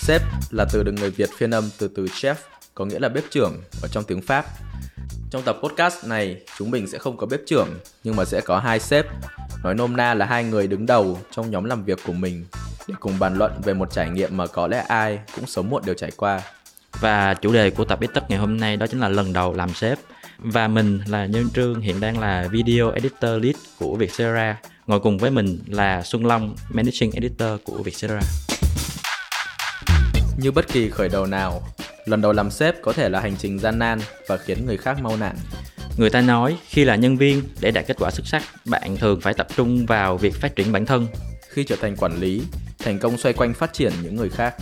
Sếp là từ được người Việt phiên âm từ từ chef, có nghĩa là bếp trưởng ở trong tiếng Pháp. Trong tập podcast này, chúng mình sẽ không có bếp trưởng, nhưng mà sẽ có hai sếp, nói nôm na là hai người đứng đầu trong nhóm làm việc của mình để cùng bàn luận về một trải nghiệm mà có lẽ ai cũng sớm muộn đều trải qua. Và chủ đề của tập ít tất ngày hôm nay đó chính là lần đầu làm sếp. Và mình là Nhân Trương, hiện đang là video editor lead của Vietcetera. Ngồi cùng với mình là Xuân Long, managing editor của Vietcetera. Như bất kỳ khởi đầu nào, lần đầu làm sếp có thể là hành trình gian nan và khiến người khác mau nản. Người ta nói khi là nhân viên để đạt kết quả xuất sắc, bạn thường phải tập trung vào việc phát triển bản thân. Khi trở thành quản lý, thành công xoay quanh phát triển những người khác.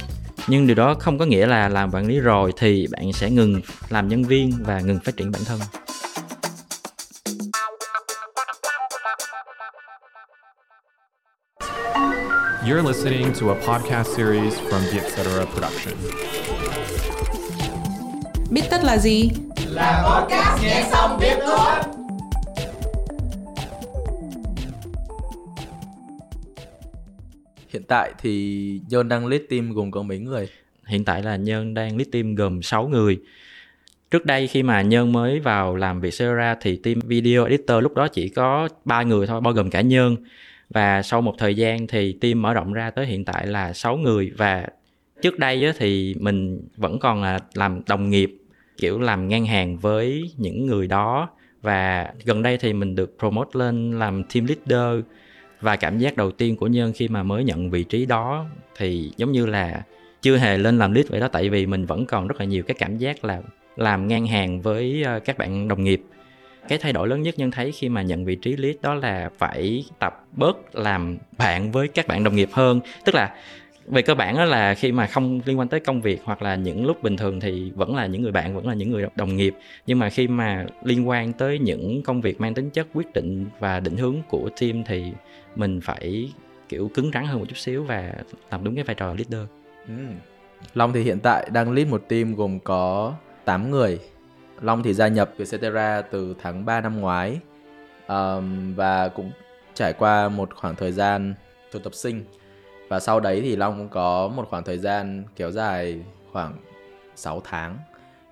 Nhưng điều đó không có nghĩa là làm quản lý rồi thì bạn sẽ ngừng làm nhân viên và ngừng phát triển bản thân. You're listening to a podcast series from the Etc. Production. Biết tất là gì? Là podcast nghe xong biết thôi. Hiện tại thì Nhơn đang lead team gồm có mấy người? Hiện tại là Nhân đang lead team gồm 6 người. Trước đây khi mà Nhân mới vào làm việc Sera thì team video editor lúc đó chỉ có 3 người thôi bao gồm cả Nhân. Và sau một thời gian thì team mở rộng ra tới hiện tại là 6 người. Và trước đây thì mình vẫn còn là làm đồng nghiệp, kiểu làm ngang hàng với những người đó. Và gần đây thì mình được promote lên làm team leader. Và cảm giác đầu tiên của nhân khi mà mới nhận vị trí đó thì giống như là chưa hề lên làm lead vậy đó. Tại vì mình vẫn còn rất là nhiều cái cảm giác là làm ngang hàng với ờ, các bạn đồng nghiệp cái thay đổi lớn nhất nhân thấy khi mà nhận vị trí lead đó là phải tập bớt làm bạn với các bạn đồng nghiệp hơn tức là về cơ bản đó là khi mà không liên quan tới công việc hoặc là những lúc bình thường thì vẫn là những người bạn, vẫn là những người đồng nghiệp nhưng mà khi mà liên quan tới những công việc mang tính chất quyết định và định hướng của team thì mình phải, kiểu, cứng rắn hơn một chút xíu và làm đúng cái vai trò leader Ừ. Long thì hiện tại đang lead một team gồm có 8 người. Long thì gia nhập Vietcetera từ tháng 3 năm ngoái um, và cũng trải qua một khoảng thời gian thực tập sinh. Và sau đấy thì Long cũng có một khoảng thời gian kéo dài khoảng 6 tháng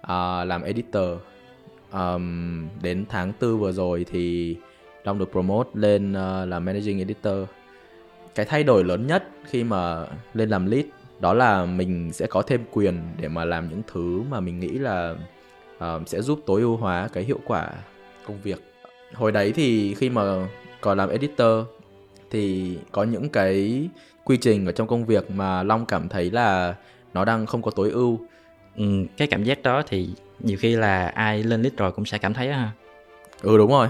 uh, làm editor. Um, đến tháng 4 vừa rồi thì Long được promote lên uh, làm managing editor. Cái thay đổi lớn nhất khi mà lên làm lead đó là mình sẽ có thêm quyền để mà làm những thứ mà mình nghĩ là uh, sẽ giúp tối ưu hóa cái hiệu quả công việc. Hồi đấy thì khi mà còn làm editor thì có những cái quy trình ở trong công việc mà long cảm thấy là nó đang không có tối ưu. Ừ, cái cảm giác đó thì nhiều khi là ai lên lead rồi cũng sẽ cảm thấy ha. Ừ đúng rồi.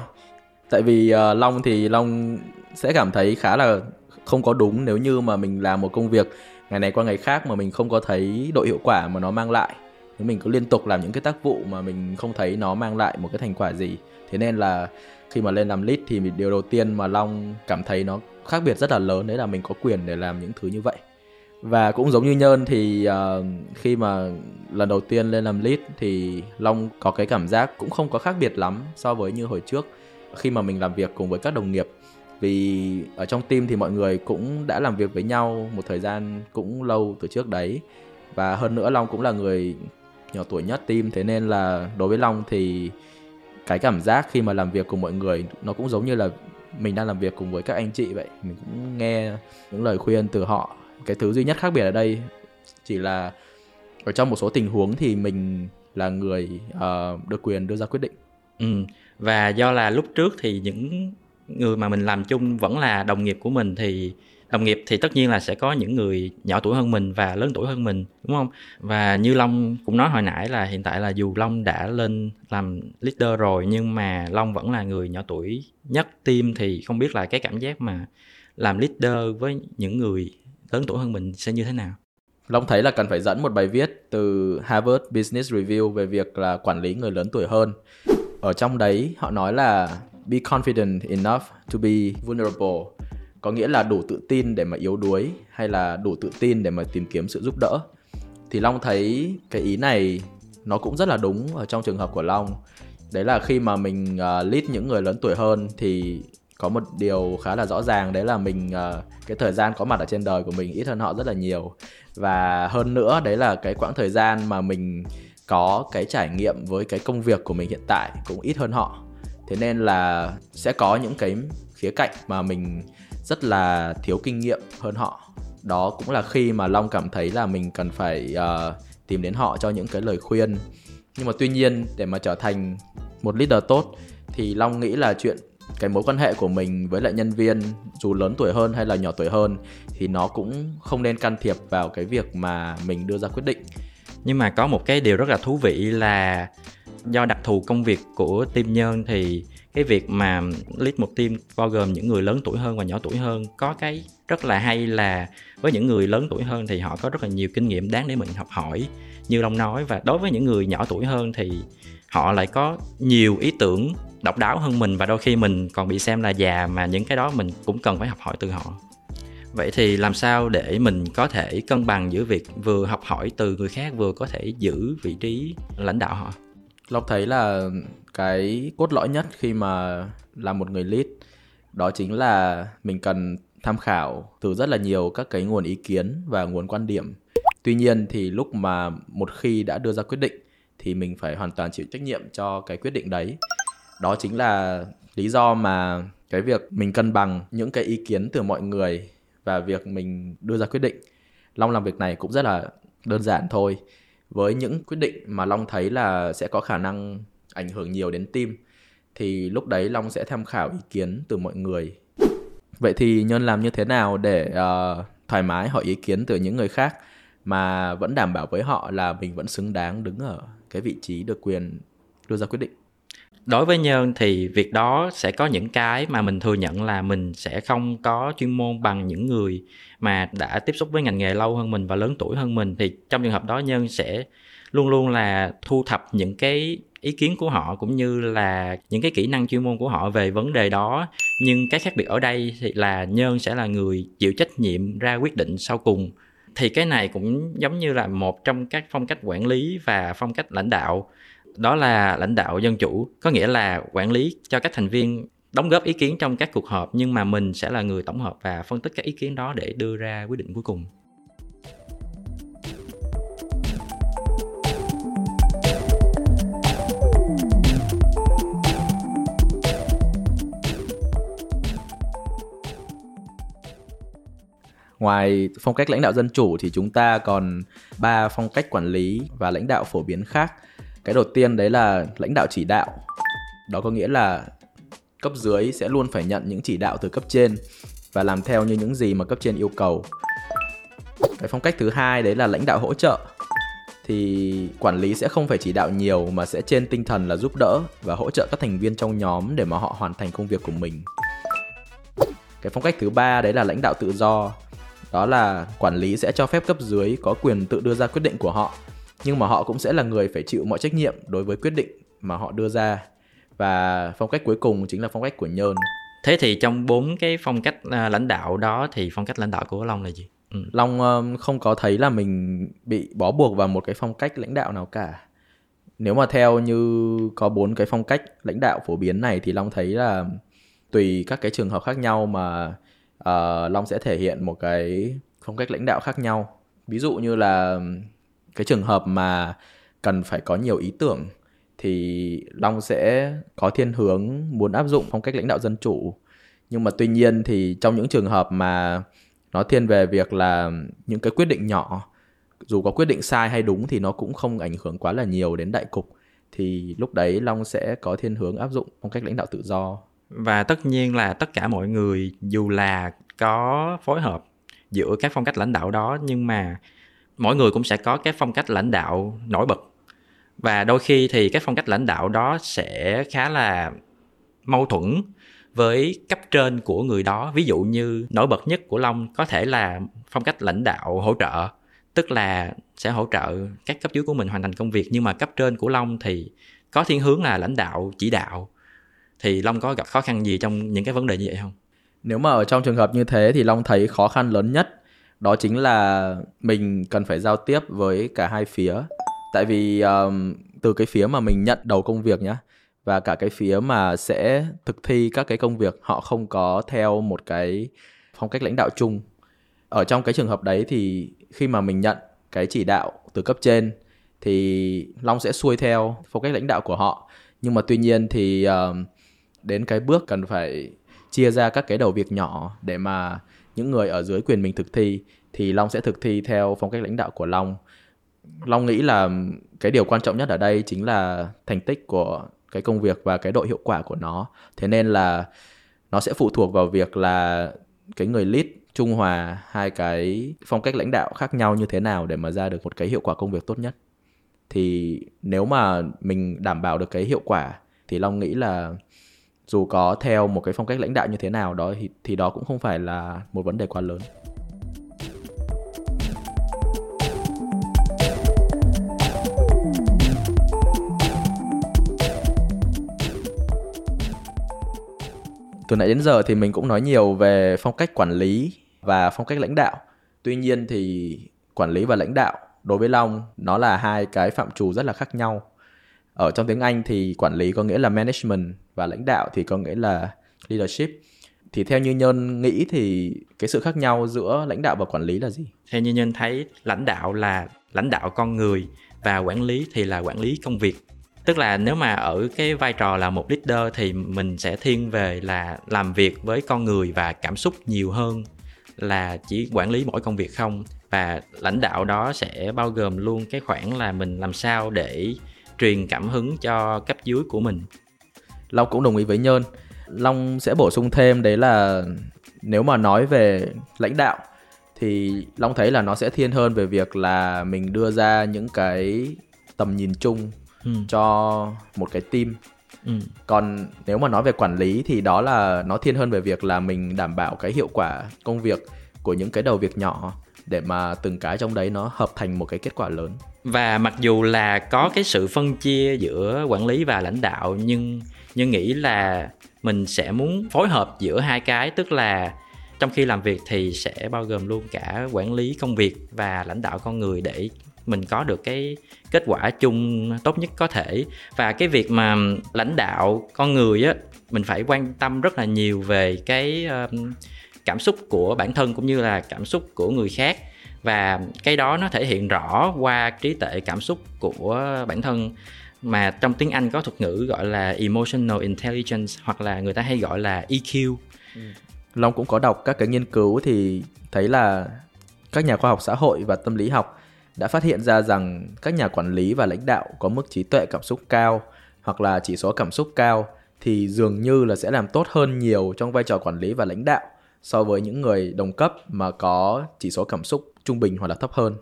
Tại vì uh, long thì long sẽ cảm thấy khá là không có đúng nếu như mà mình làm một công việc ngày này qua ngày khác mà mình không có thấy độ hiệu quả mà nó mang lại nếu mình cứ liên tục làm những cái tác vụ mà mình không thấy nó mang lại một cái thành quả gì. Thế nên là khi mà lên làm lead thì điều đầu tiên mà long cảm thấy nó khác biệt rất là lớn đấy là mình có quyền để làm những thứ như vậy. Và cũng giống như nhơn thì uh, khi mà lần đầu tiên lên làm lead thì long có cái cảm giác cũng không có khác biệt lắm so với như hồi trước. Khi mà mình làm việc cùng với các đồng nghiệp vì ở trong team thì mọi người cũng đã làm việc với nhau một thời gian cũng lâu từ trước đấy. Và hơn nữa long cũng là người nhỏ tuổi nhất team. Thế nên là đối với long thì cái cảm giác khi mà làm việc cùng mọi người nó cũng giống như là mình đang làm việc cùng với các anh chị vậy. Mình cũng nghe những lời khuyên từ họ. Cái thứ duy nhất khác biệt ở đây chỉ là ở trong một số tình huống thì mình là người uh, được quyền đưa ra quyết định. Ừ. và do là lúc trước thì những người mà mình làm chung vẫn là đồng nghiệp của mình thì đồng nghiệp thì tất nhiên là sẽ có những người nhỏ tuổi hơn mình và lớn tuổi hơn mình, đúng không? Và như long cũng nói hồi nãy là hiện tại là dù long đã lên làm leader rồi, nhưng mà long vẫn là người nhỏ tuổi nhất team thì không biết là cái cảm giác mà làm leader với những người lớn tuổi hơn mình sẽ như thế nào. Long thấy là cần phải dẫn một bài viết từ Harvard Business Review về việc là quản lý người lớn tuổi hơn. Ở trong đấy, họ nói là, be confident enough to be vulnerable có nghĩa là đủ tự tin để mà yếu đuối hay là đủ tự tin để mà tìm kiếm sự giúp đỡ. Thì long thấy cái ý này nó cũng rất là đúng ở trong trường hợp của long. Đấy là khi mà mình uh, lead những người lớn tuổi hơn thì có một điều khá là rõ ràng đấy là mình uh, cái thời gian có mặt ở trên đời của mình ít hơn họ rất là nhiều. Và hơn nữa đấy là cái quãng thời gian mà mình có cái trải nghiệm với cái công việc của mình hiện tại cũng ít hơn họ. Thế nên là sẽ có những cái khía cạnh mà mình rất là thiếu kinh nghiệm hơn họ. Đó cũng là khi mà long cảm thấy là mình cần phải uh, tìm đến họ cho những cái lời khuyên. Nhưng mà tuy nhiên để mà trở thành một leader tốt thì long nghĩ là chuyện cái mối quan hệ của mình với lại nhân viên dù lớn tuổi hơn hay là nhỏ tuổi hơn thì nó cũng không nên can thiệp vào cái việc mà mình đưa ra quyết định. Nhưng mà có một cái điều rất là thú vị là do đặc thù công việc của team nhân thì cái việc mà lead một team bao gồm những người lớn tuổi hơn và nhỏ tuổi hơn có cái rất là hay là với những người lớn tuổi hơn thì họ có rất là nhiều kinh nghiệm đáng để mình học hỏi, như long nói. Và đối với những người nhỏ tuổi hơn thì họ lại có nhiều ý tưởng độc đáo hơn mình và đôi khi mình còn bị xem là già mà những cái đó mình cũng cần phải học hỏi từ họ. Vậy thì làm sao để mình có thể cân bằng giữa việc vừa học hỏi từ người khác vừa có thể giữ vị trí lãnh đạo họ? Long thấy là cái cốt lõi nhất khi mà làm một người lead, đó chính là mình cần tham khảo từ rất là nhiều các cái nguồn ý kiến và nguồn quan điểm. Tuy nhiên thì lúc mà một khi đã đưa ra quyết định thì mình phải hoàn toàn chịu trách nhiệm cho cái quyết định đấy. Đó chính là lý do mà cái việc mình cân bằng những cái ý kiến từ mọi người và việc mình đưa ra quyết định. Long làm việc này cũng rất là đơn giản thôi với những quyết định mà long thấy là sẽ có khả năng ảnh hưởng nhiều đến team thì lúc đấy long sẽ tham khảo ý kiến từ mọi người. Vậy thì nhân làm như thế nào để uh, thoải mái hỏi ý kiến từ những người khác mà vẫn đảm bảo với họ là mình vẫn xứng đáng đứng ở cái vị trí được quyền đưa ra quyết định? Đối với nhân thì việc đó sẽ có những cái mà mình thừa nhận là mình sẽ không có chuyên môn bằng những người mà đã tiếp xúc với ngành nghề lâu hơn mình và lớn tuổi hơn mình. Thì trong trường hợp đó nhân sẽ luôn luôn là thu thập những cái ý kiến của họ cũng như là những cái kỹ năng chuyên môn của họ về vấn đề đó. Nhưng cái khác biệt ở đây thì là nhân sẽ là người chịu trách nhiệm ra quyết định sau cùng. Thì cái này cũng giống như là một trong các phong cách quản lý và phong cách lãnh đạo đó là lãnh đạo dân chủ có nghĩa là quản lý cho các thành viên đóng góp ý kiến trong các cuộc họp, nhưng mà mình sẽ là người tổng hợp và phân tích các ý kiến đó để đưa ra quyết định cuối cùng Ngoài phong cách lãnh đạo dân chủ thì chúng ta còn ba phong cách quản lý và lãnh đạo phổ biến khác. Cái đầu tiên đấy là lãnh đạo chỉ đạo. Đó có nghĩa là cấp dưới sẽ luôn phải nhận những chỉ đạo từ cấp trên và làm theo như những gì mà cấp trên yêu cầu. Cái phong cách thứ hai đấy là lãnh đạo hỗ trợ. Thì quản lý sẽ không phải chỉ đạo nhiều mà sẽ trên tinh thần là giúp đỡ và hỗ trợ các thành viên trong nhóm để mà họ hoàn thành công việc của mình. Cái phong cách thứ ba đấy là lãnh đạo tự do đó là quản lý sẽ cho phép cấp dưới có quyền tự đưa ra quyết định của họ nhưng mà họ cũng sẽ là người phải chịu mọi trách nhiệm đối với quyết định mà họ đưa ra. Và phong cách cuối cùng chính là phong cách của nhơn. Thế thì trong bốn cái phong cách à, lãnh đạo đó thì phong cách lãnh đạo của long là gì? Ừ. long um, không có thấy là mình bị bó buộc vào một cái phong cách lãnh đạo nào cả. Nếu mà theo như có bốn cái phong cách lãnh đạo phổ biến này thì long thấy là tùy các cái trường hợp khác nhau mà uh, long sẽ thể hiện một cái phong cách lãnh đạo khác nhau. Ví dụ như là cái trường hợp mà cần phải có nhiều ý tưởng thì long sẽ có thiên hướng muốn áp dụng phong cách lãnh đạo dân chủ. Nhưng mà tuy nhiên thì trong những trường hợp mà nó thiên về việc là những cái quyết định nhỏ, dù có quyết định sai hay đúng thì nó cũng không ảnh hưởng quá là nhiều đến đại cục, thì lúc đấy long sẽ có thiên hướng áp dụng phong cách lãnh đạo tự do. Và tất nhiên là tất cả mọi người dù là có phối hợp giữa các phong cách lãnh đạo đó nhưng mà mỗi người cũng sẽ có cái phong cách lãnh đạo nổi bật. Và đôi khi thì các phong cách lãnh đạo đó sẽ khá là mâu thuẫn với cấp trên của người đó. Ví dụ như nổi bật nhất của long có thể là phong cách lãnh đạo hỗ trợ, tức là sẽ hỗ trợ các cấp dưới của mình hoàn thành công việc. Nhưng mà cấp trên của long thì có thiên hướng là lãnh đạo, chỉ đạo. Thì long có gặp khó khăn gì trong những cái vấn đề như vậy không? Nếu mà ở trong trường hợp như thế thì long thấy khó khăn lớn nhất đó chính là mình cần phải giao tiếp với cả hai phía. Tại vì um, từ cái phía mà mình nhận đầu công việc nhá và cả cái phía mà sẽ thực thi các cái công việc họ không có theo một cái phong cách lãnh đạo chung. Ở trong cái trường hợp đấy thì khi mà mình nhận cái chỉ đạo từ cấp trên thì long sẽ xuôi theo phong cách lãnh đạo của họ. Nhưng mà tuy nhiên thì uh, đến cái bước cần phải chia ra các cái đầu việc nhỏ để mà những người ở dưới quyền mình thực thi thì long sẽ thực thi theo phong cách lãnh đạo của long. Long nghĩ là cái điều quan trọng nhất ở đây chính là thành tích của cái công việc và cái độ hiệu quả của nó. Thế nên là nó sẽ phụ thuộc vào việc là cái người lead, trung hòa, hai cái phong cách lãnh đạo khác nhau như thế nào để mà ra được một cái hiệu quả công việc tốt nhất. Thì nếu mà mình đảm bảo được cái hiệu quả thì long nghĩ là dù có theo một cái phong cách lãnh đạo như thế nào đó thì, thì đó cũng không phải là một vấn đề quá lớn. Từ nãy đến giờ thì mình cũng nói nhiều về phong cách quản lý và phong cách lãnh đạo. Tuy nhiên thì quản lý và lãnh đạo đối với long nó là hai cái phạm trù rất là khác nhau. Ở trong tiếng anh thì quản lý có nghĩa là management và lãnh đạo thì có nghĩa là leadership. Thì theo như nhân nghĩ thì cái sự khác nhau giữa lãnh đạo và quản lý là gì? Theo như nhân thấy lãnh đạo là lãnh đạo con người và quản lý thì là quản lý công việc. Tức là nếu mà ở cái vai trò là một leader thì mình sẽ thiên về là làm việc với con người và cảm xúc nhiều hơn là chỉ quản lý mỗi công việc không. Và lãnh đạo đó sẽ bao gồm luôn cái khoản là mình làm sao để truyền cảm hứng cho cấp dưới của mình long cũng đồng ý với nhơn long sẽ bổ sung thêm đấy là nếu mà nói về lãnh đạo thì long thấy là nó sẽ thiên hơn về việc là mình đưa ra những cái tầm nhìn chung ừ. cho một cái team ừ. còn nếu mà nói về quản lý thì đó là nó thiên hơn về việc là mình đảm bảo cái hiệu quả công việc của những cái đầu việc nhỏ để mà từng cái trong đấy nó hợp thành một cái kết quả lớn và mặc dù là có cái sự phân chia giữa quản lý và lãnh đạo nhưng nhưng nghĩ là mình sẽ muốn phối hợp giữa hai cái, tức là trong khi làm việc thì sẽ bao gồm luôn cả quản lý công việc và lãnh đạo con người để mình có được cái kết quả chung tốt nhất có thể. Và cái việc mà lãnh đạo con người á, mình phải quan tâm rất là nhiều về cái cảm xúc của bản thân cũng như là cảm xúc của người khác. Và cái đó nó thể hiện rõ qua trí tuệ cảm xúc của bản thân mà trong tiếng Anh có thuật ngữ gọi là emotional intelligence, hoặc là người ta hay gọi là EQ. Ừ. Long cũng có đọc các cái nghiên cứu thì thấy là các nhà khoa học xã hội và tâm lý học đã phát hiện ra rằng các nhà quản lý và lãnh đạo có mức trí tuệ cảm xúc cao hoặc là chỉ số cảm xúc cao thì dường như là sẽ làm tốt hơn nhiều trong vai trò quản lý và lãnh đạo so với những người đồng cấp mà có chỉ số cảm xúc trung bình hoặc là thấp hơn.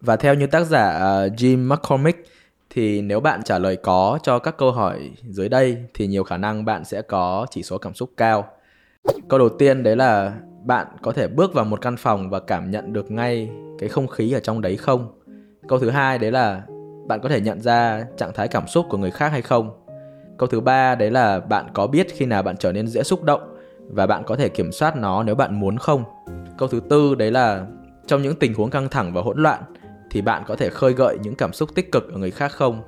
Và theo như tác giả à, Jim McCormick thì nếu bạn trả lời có cho các câu hỏi dưới đây, thì nhiều khả năng bạn sẽ có chỉ số cảm xúc cao. Câu đầu tiên đấy là bạn có thể bước vào một căn phòng và cảm nhận được ngay cái không khí ở trong đấy không? Câu thứ hai đấy là bạn có thể nhận ra trạng thái cảm xúc của người khác hay không? Câu thứ ba đấy là bạn có biết khi nào bạn trở nên dễ xúc động và bạn có thể kiểm soát nó nếu bạn muốn không? Câu thứ tư đấy là trong những tình huống căng thẳng và hỗn loạn thì bạn có thể khơi gợi những cảm xúc tích cực ở người khác không?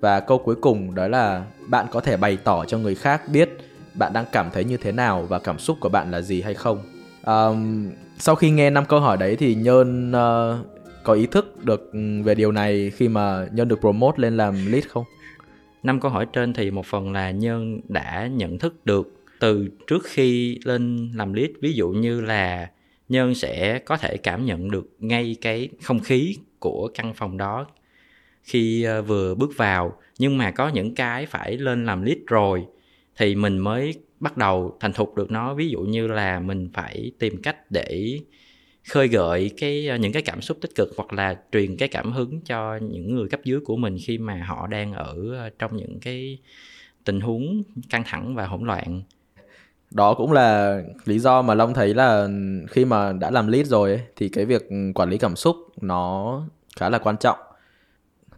Và câu cuối cùng đó là bạn có thể bày tỏ cho người khác biết bạn đang cảm thấy như thế nào và cảm xúc của bạn là gì hay không? Um, sau khi nghe năm câu hỏi đấy thì nhơn uh, có ý thức được ừ, về điều này khi mà nhơn được promote lên làm lead không? Năm câu hỏi trên thì một phần là nhân đã nhận thức được từ trước khi lên làm lead. Ví dụ như là nhân sẽ có thể cảm nhận được ngay cái không khí của căn phòng đó. Khi ờ, vừa bước vào, nhưng mà có những cái phải lên làm lead rồi, thì mình mới bắt đầu thành thục được nó. Ví dụ như là mình phải tìm cách để khơi gợi cái ờ, những cái cảm xúc tích cực hoặc là truyền cái cảm hứng cho những người cấp dưới của mình khi mà họ đang ở ờ, trong những cái tình huống căng thẳng và hỗn loạn đó cũng là lý do mà long thấy là khi mà đã làm lead rồi ấy, thì cái việc quản lý cảm xúc nó khá là quan trọng.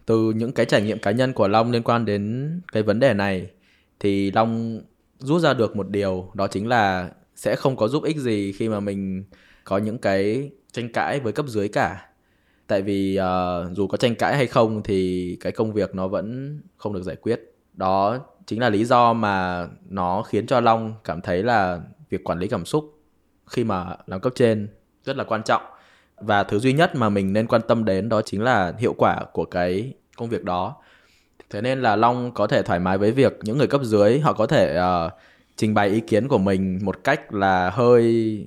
Từ những cái trải nghiệm cá nhân của long liên quan đến cái vấn đề này thì long rút ra được một điều đó chính là sẽ không có giúp ích gì khi mà mình có những cái tranh cãi với cấp dưới cả. Tại vì uh, dù có tranh cãi hay không thì cái công việc nó vẫn không được giải quyết. Đó chính là lý do mà nó khiến cho long cảm thấy là việc quản lý cảm xúc khi mà làm cấp trên rất là quan trọng. Và thứ duy nhất mà mình nên quan tâm đến đó chính là hiệu quả của cái công việc đó. Thế nên là long có thể thoải mái với việc những người cấp dưới họ có thể uh, trình bày ý kiến của mình một cách là hơi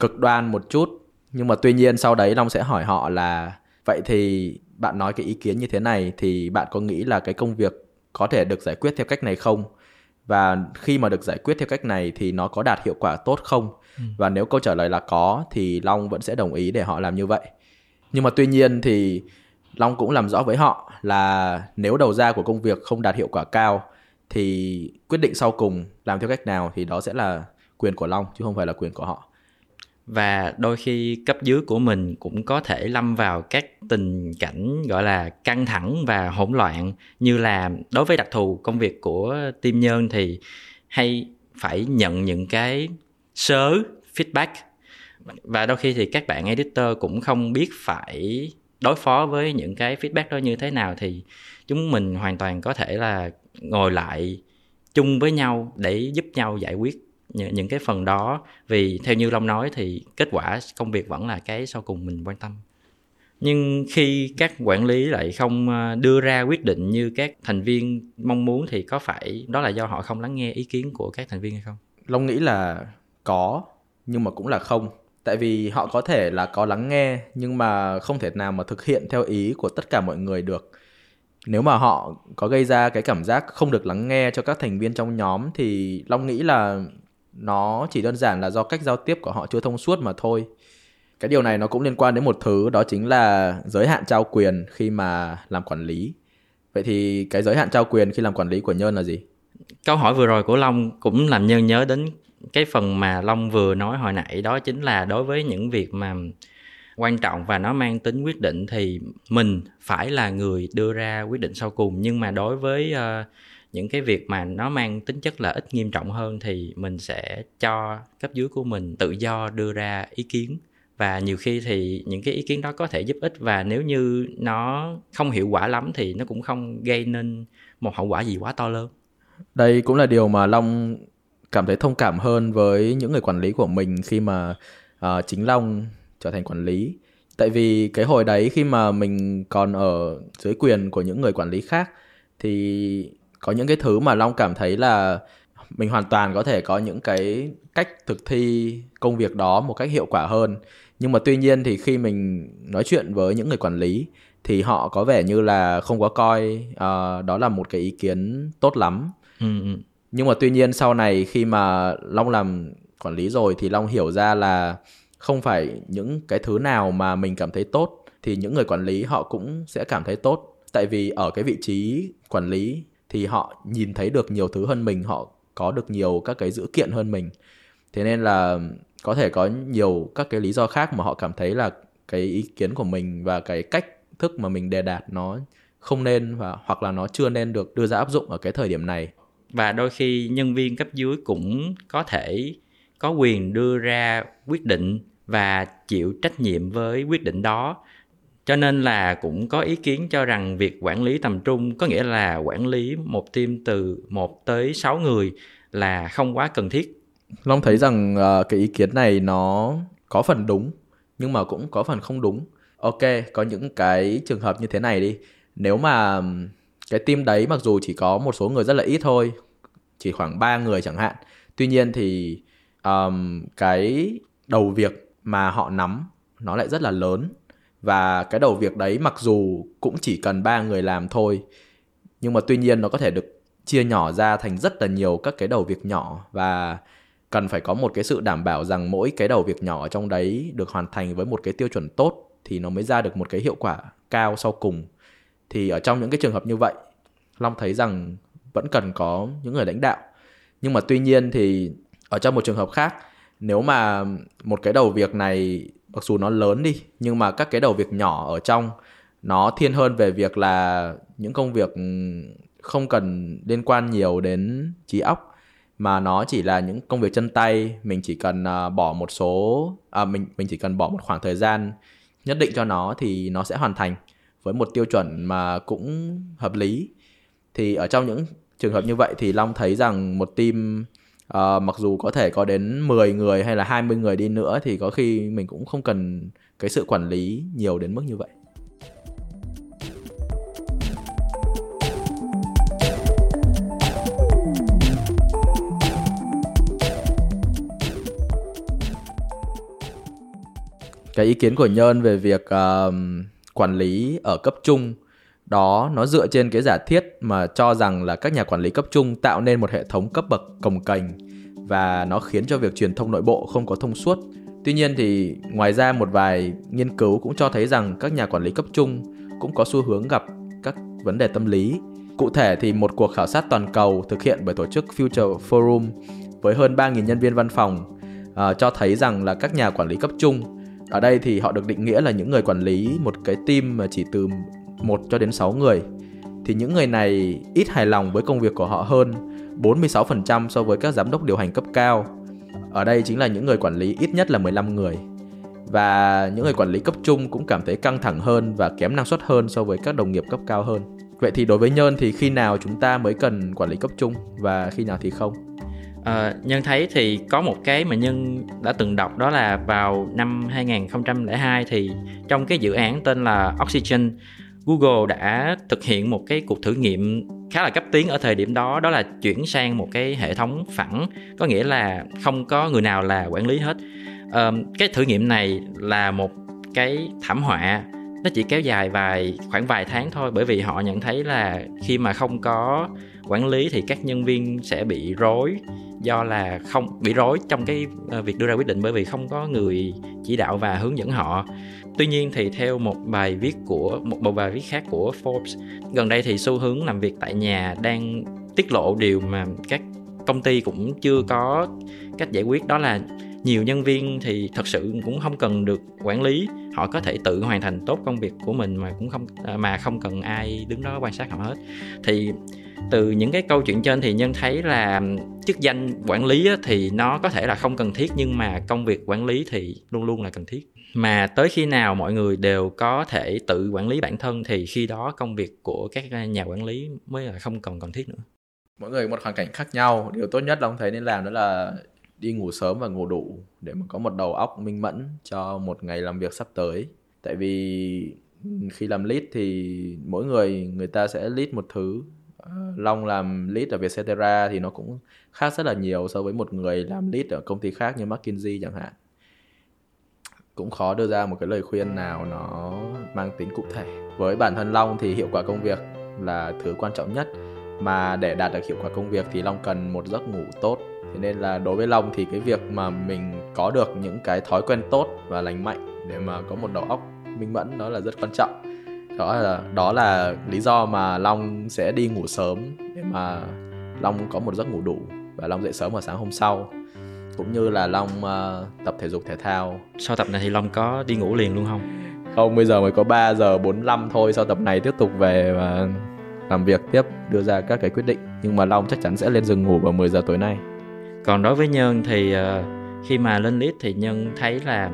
cực đoan một chút. Nhưng mà tuy nhiên sau đấy long sẽ hỏi họ là vậy thì bạn nói cái ý kiến như thế này thì bạn có nghĩ là cái công việc có thể được giải quyết theo cách này không? Và khi mà được giải quyết theo cách này thì nó có đạt hiệu quả tốt không? Ừ. và nếu câu trả lời là có thì long vẫn sẽ đồng ý để họ làm như vậy. Nhưng mà tuy nhiên thì long cũng làm rõ với họ là nếu đầu ra của công việc không đạt hiệu quả cao thì quyết định sau cùng làm theo cách nào thì đó sẽ là quyền của long chứ không phải là quyền của họ và đôi khi cấp dưới của mình cũng có thể lâm vào các tình cảnh, gọi là, căng thẳng và hỗn loạn. Như là đối với đặc thù công việc của team nhân thì hay phải nhận những cái sớ, feedback. Và đôi khi thì các bạn editor cũng không biết phải đối phó với những cái feedback đó như thế nào thì chúng mình hoàn toàn có thể là ngồi lại chung với nhau để giúp nhau giải quyết những cái phần đó. Vì theo như long nói thì kết quả công việc vẫn là cái sau cùng mình quan tâm. Nhưng khi các quản lý lại không ờ, đưa ra quyết định như các thành viên mong muốn thì có phải đó là do họ không lắng nghe ý kiến của các thành viên hay không? Long nghĩ là có, nhưng mà cũng là không. Tại vì họ có thể là có lắng nghe, nhưng mà không thể nào mà thực hiện theo ý của tất cả mọi người được. Nếu mà họ có gây ra cái cảm giác không được lắng nghe cho các thành viên trong nhóm thì long nghĩ là nó chỉ đơn giản là do cách giao tiếp của họ chưa thông suốt mà thôi. Cái điều này nó cũng liên quan đến một thứ đó chính là giới hạn trao quyền khi mà làm quản lý. Vậy thì cái giới hạn trao quyền khi làm quản lý của nhân là gì? Câu hỏi vừa rồi của long cũng làm nhân nhớ đến cái phần mà long vừa nói hồi nãy đó chính là đối với những việc mà quan trọng và nó mang tính quyết định thì mình phải là người đưa ra quyết định sau cùng. Nhưng mà đối với uh, những cái việc mà nó mang tính chất là ít nghiêm trọng hơn thì mình sẽ cho cấp dưới của mình tự do đưa ra ý kiến. Và nhiều khi thì những cái ý kiến đó có thể giúp ích và nếu như nó không hiệu quả lắm thì nó cũng không gây nên một hậu quả gì quá to lớn. Đây cũng là điều mà long cảm thấy thông cảm hơn với những người quản lý của mình khi mà uh, chính long trở thành quản lý. Tại vì cái hồi đấy khi mà mình còn ở dưới quyền của những người quản lý khác thì có những cái thứ mà long cảm thấy là mình hoàn toàn có thể có những cái cách thực thi công việc đó một cách hiệu quả hơn. Nhưng mà tuy nhiên thì khi mình nói chuyện với những người quản lý thì họ có vẻ như là không có coi uh, đó là một cái ý kiến tốt lắm. Ừ, ừ. nhưng mà tuy nhiên sau này khi mà long làm quản lý rồi thì long hiểu ra là không phải những cái thứ nào mà mình cảm thấy tốt thì những người quản lý họ cũng sẽ cảm thấy tốt. Tại vì ở cái vị trí quản lý thì họ nhìn thấy được nhiều thứ hơn mình, họ có được nhiều các cái dữ kiện hơn mình. Thế nên là có thể có nhiều các cái lý do khác mà họ cảm thấy là cái ý kiến của mình và cái cách thức mà mình đề đạt nó không nên và hoặc là nó chưa nên được đưa ra áp dụng ở cái thời điểm này. Và đôi khi nhân viên cấp dưới cũng có thể có quyền đưa ra quyết định và chịu trách nhiệm với quyết định đó cho nên là cũng có ý kiến cho rằng việc quản lý tầm trung có nghĩa là quản lý một team từ 1 tới 6 người là không quá cần thiết. Long thấy rằng uh, cái ý kiến này nó có phần đúng nhưng mà cũng có phần không đúng. Ok, có những cái trường hợp như thế này đi. Nếu mà cái team đấy mặc dù chỉ có một số người rất là ít thôi, chỉ khoảng 3 người chẳng hạn. Tuy nhiên thì um, cái đầu việc mà họ nắm nó lại rất là lớn và cái đầu việc đấy mặc dù cũng chỉ cần ba người làm thôi, nhưng mà tuy nhiên nó có thể được chia nhỏ ra thành rất là nhiều các cái đầu việc nhỏ. Và cần phải có một cái sự đảm bảo rằng mỗi cái đầu việc nhỏ ở trong đấy được hoàn thành với một cái tiêu chuẩn tốt thì nó mới ra được một cái hiệu quả cao sau cùng. Thì ở trong những cái trường hợp như vậy, long thấy rằng vẫn cần có những người lãnh đạo. Nhưng mà tuy nhiên thì ở trong một trường hợp khác, nếu mà một cái đầu việc này mặc dù nó lớn đi nhưng mà các cái đầu việc nhỏ ở trong nó thiên hơn về việc là những công việc ừ, không cần liên quan nhiều đến trí óc mà nó chỉ là những công việc chân tay. Mình chỉ cần uh, bỏ một số à, mình mình chỉ cần bỏ một khoảng thời gian nhất định cho nó thì nó sẽ hoàn thành với một tiêu chuẩn mà cũng hợp lý. Thì ở trong những trường hợp như vậy thì Long thấy rằng một team uh, mặc dù có thể có đến 10 người hay là 20 người đi nữa thì có khi mình cũng không cần cái sự quản lý nhiều đến mức như vậy. cái ý kiến của nhơn về việc uh, quản lý ở cấp trung đó nó dựa trên cái giả thiết mà cho rằng là các nhà quản lý cấp trung tạo nên một hệ thống cấp bậc cồng kềnh và nó khiến cho việc truyền thông nội bộ không có thông suốt. Tuy nhiên thì ngoài ra một vài nghiên cứu cũng cho thấy rằng các nhà quản lý cấp trung cũng có xu hướng gặp các vấn đề tâm lý. Cụ thể thì một cuộc khảo sát toàn cầu thực hiện bởi tổ chức Future Forum với hơn 3.000 nhân viên văn phòng uh, cho thấy rằng là các nhà quản lý cấp trung ở đây thì họ được định nghĩa là những người quản lý một cái team mà chỉ từ 1 cho đến 6 người. Thì những người này ít hài lòng với công việc của họ hơn 46% so với các giám đốc điều hành cấp cao. Ở đây chính là những người quản lý ít nhất là 15 người. Và những người quản lý cấp trung cũng cảm thấy căng thẳng hơn và kém năng suất hơn so với các đồng nghiệp cấp cao hơn. Vậy thì đối với Nhơn thì khi nào chúng ta mới cần quản lý cấp trung và khi nào thì không? Ờ, à, nhân thấy thì có một cái mà nhân đã từng đọc đó là vào năm 2002 thì trong cái dự án tên là Oxygen Google đã thực hiện một cái cuộc thử nghiệm khá là cấp tiến ở thời điểm đó đó là chuyển sang một cái hệ thống phẳng có nghĩa là không có người nào là quản lý hết. À, cái thử nghiệm này là một cái thảm họa nó chỉ kéo dài vài khoảng vài tháng thôi bởi vì họ nhận thấy là khi mà không có quản lý thì các nhân viên sẽ bị rối do là không bị rối trong cái ờ, việc đưa ra quyết định bởi vì không có người chỉ đạo và hướng dẫn họ. Tuy nhiên thì theo một bài viết của một, một bài viết khác của Forbes gần đây thì xu hướng làm việc tại nhà đang tiết lộ điều mà các công ty cũng chưa có cách giải quyết đó là nhiều nhân viên thì thật sự cũng không cần được quản lý họ có thể tự hoàn thành tốt công việc của mình mà cũng không ờ, mà không cần ai đứng đó quan sát họ hết. Thì từ những cái câu chuyện trên thì nhân thấy là chức danh quản lý thì nó có thể là không cần thiết, nhưng mà công việc quản lý thì luôn luôn là cần thiết. Mà tới khi nào mọi người đều có thể tự quản lý bản thân thì khi đó công việc của các nhà quản lý mới là không còn cần thiết nữa. Mỗi người một hoàn cảnh khác nhau. Điều tốt nhất là ông thấy nên làm đó là đi ngủ sớm và ngủ đủ để mà có một đầu óc minh mẫn cho một ngày làm việc sắp tới. Tại vì khi làm lead thì mỗi người người ta sẽ lead một thứ. À, long làm lead ở Vietcetera thì nó cũng khác rất là nhiều so với một người làm lead ở công ty khác như McKinsey chẳng hạn. Cũng khó đưa ra một cái lời khuyên nào nó mang tính cụ thể. Với bản thân Long thì hiệu quả công việc là thứ quan trọng nhất. Mà để đạt được hiệu quả công việc thì Long cần một giấc ngủ tốt. Thế nên là đối với long thì cái việc mà mình có được những cái thói quen tốt và lành mạnh để mà có một đầu óc minh mẫn, đó là rất quan trọng đó là đó là lý do mà long sẽ đi ngủ sớm để mà long có một giấc ngủ đủ và long dậy sớm vào sáng hôm sau. Cũng như là long uh, tập thể dục thể thao. Sau tập này thì long có đi ngủ liền luôn không? Không bây giờ mới có 3 giờ 45 thôi. Sau tập này tiếp tục về và làm việc tiếp đưa ra các cái quyết định. Nhưng mà long chắc chắn sẽ lên giường ngủ vào 10 giờ tối nay. Còn đối với nhân thì uh, khi mà lên list thì nhân thấy là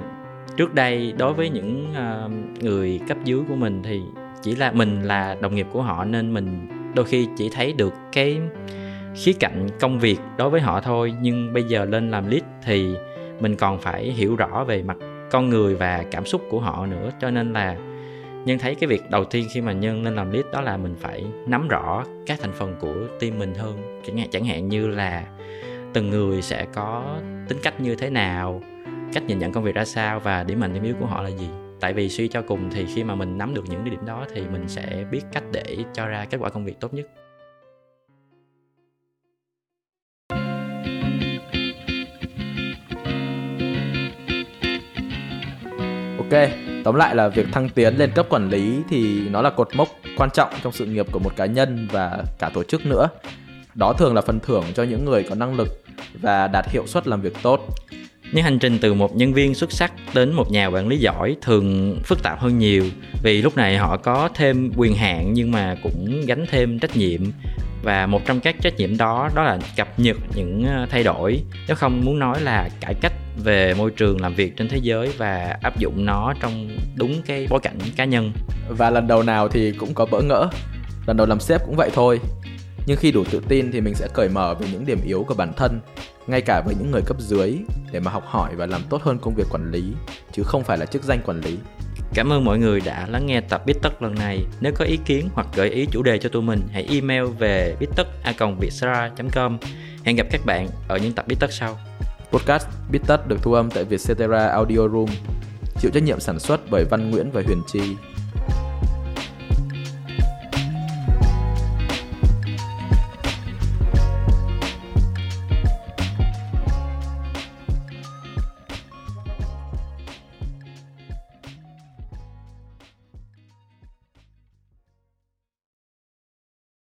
trước đây đối với những uh, người cấp dưới của mình thì chỉ là mình là đồng nghiệp của họ nên mình đôi khi chỉ thấy được cái khía cạnh công việc đối với họ thôi. Nhưng bây giờ lên làm lead thì mình còn phải hiểu rõ về mặt con người và cảm xúc của họ nữa. Cho nên là nhân thấy cái việc đầu tiên khi mà nhân lên làm lead đó là mình phải nắm rõ các thành phần của team mình hơn. Chẳng hạn chẳng hạn như là từng người sẽ có tính cách như thế nào cách nhìn nhận công việc ra sao và điểm mạnh, điểm yếu của họ là gì. Tại vì suy cho cùng thì khi mà mình nắm được những cái điểm đó thì mình sẽ biết cách để cho ra kết quả công việc tốt nhất. Ok, tóm lại là việc thăng tiến lên cấp quản lý thì nó là cột mốc quan trọng trong sự nghiệp của một cá nhân và cả tổ chức nữa. Đó thường là phần thưởng cho những người có năng lực và đạt hiệu suất làm việc tốt. Nhưng hành trình từ một nhân viên xuất sắc đến một nhà quản lý giỏi thường phức tạp hơn nhiều. Vì lúc này họ có thêm quyền hạn nhưng mà cũng gánh thêm trách nhiệm. Và một trong các trách nhiệm đó đó là cập nhật những ờ, thay đổi. Nếu không muốn nói là cải cách về môi trường làm việc trên thế giới và áp dụng nó trong đúng cái bối cảnh cá nhân. Và lần đầu nào thì cũng có bỡ ngỡ. Lần đầu làm sếp cũng vậy thôi. Nhưng khi đủ tự tin thì mình sẽ cởi mở về những điểm yếu của bản thân, ngay cả với những người cấp dưới để mà học hỏi và làm tốt hơn công việc quản lý, chứ không phải là chức danh quản lý. Cảm ơn mọi người đã lắng nghe tập Bít Tất lần này. Nếu có ý kiến hoặc gợi ý chủ đề cho tụi mình, hãy email về bittất.vietcetera.com. Hẹn gặp các bạn ở những tập Bít Tất sau. Podcast Bít Tất được thu âm tại Vietcetera Audio Room, chịu trách nhiệm sản xuất bởi Văn Nguyễn và Huyền Chi.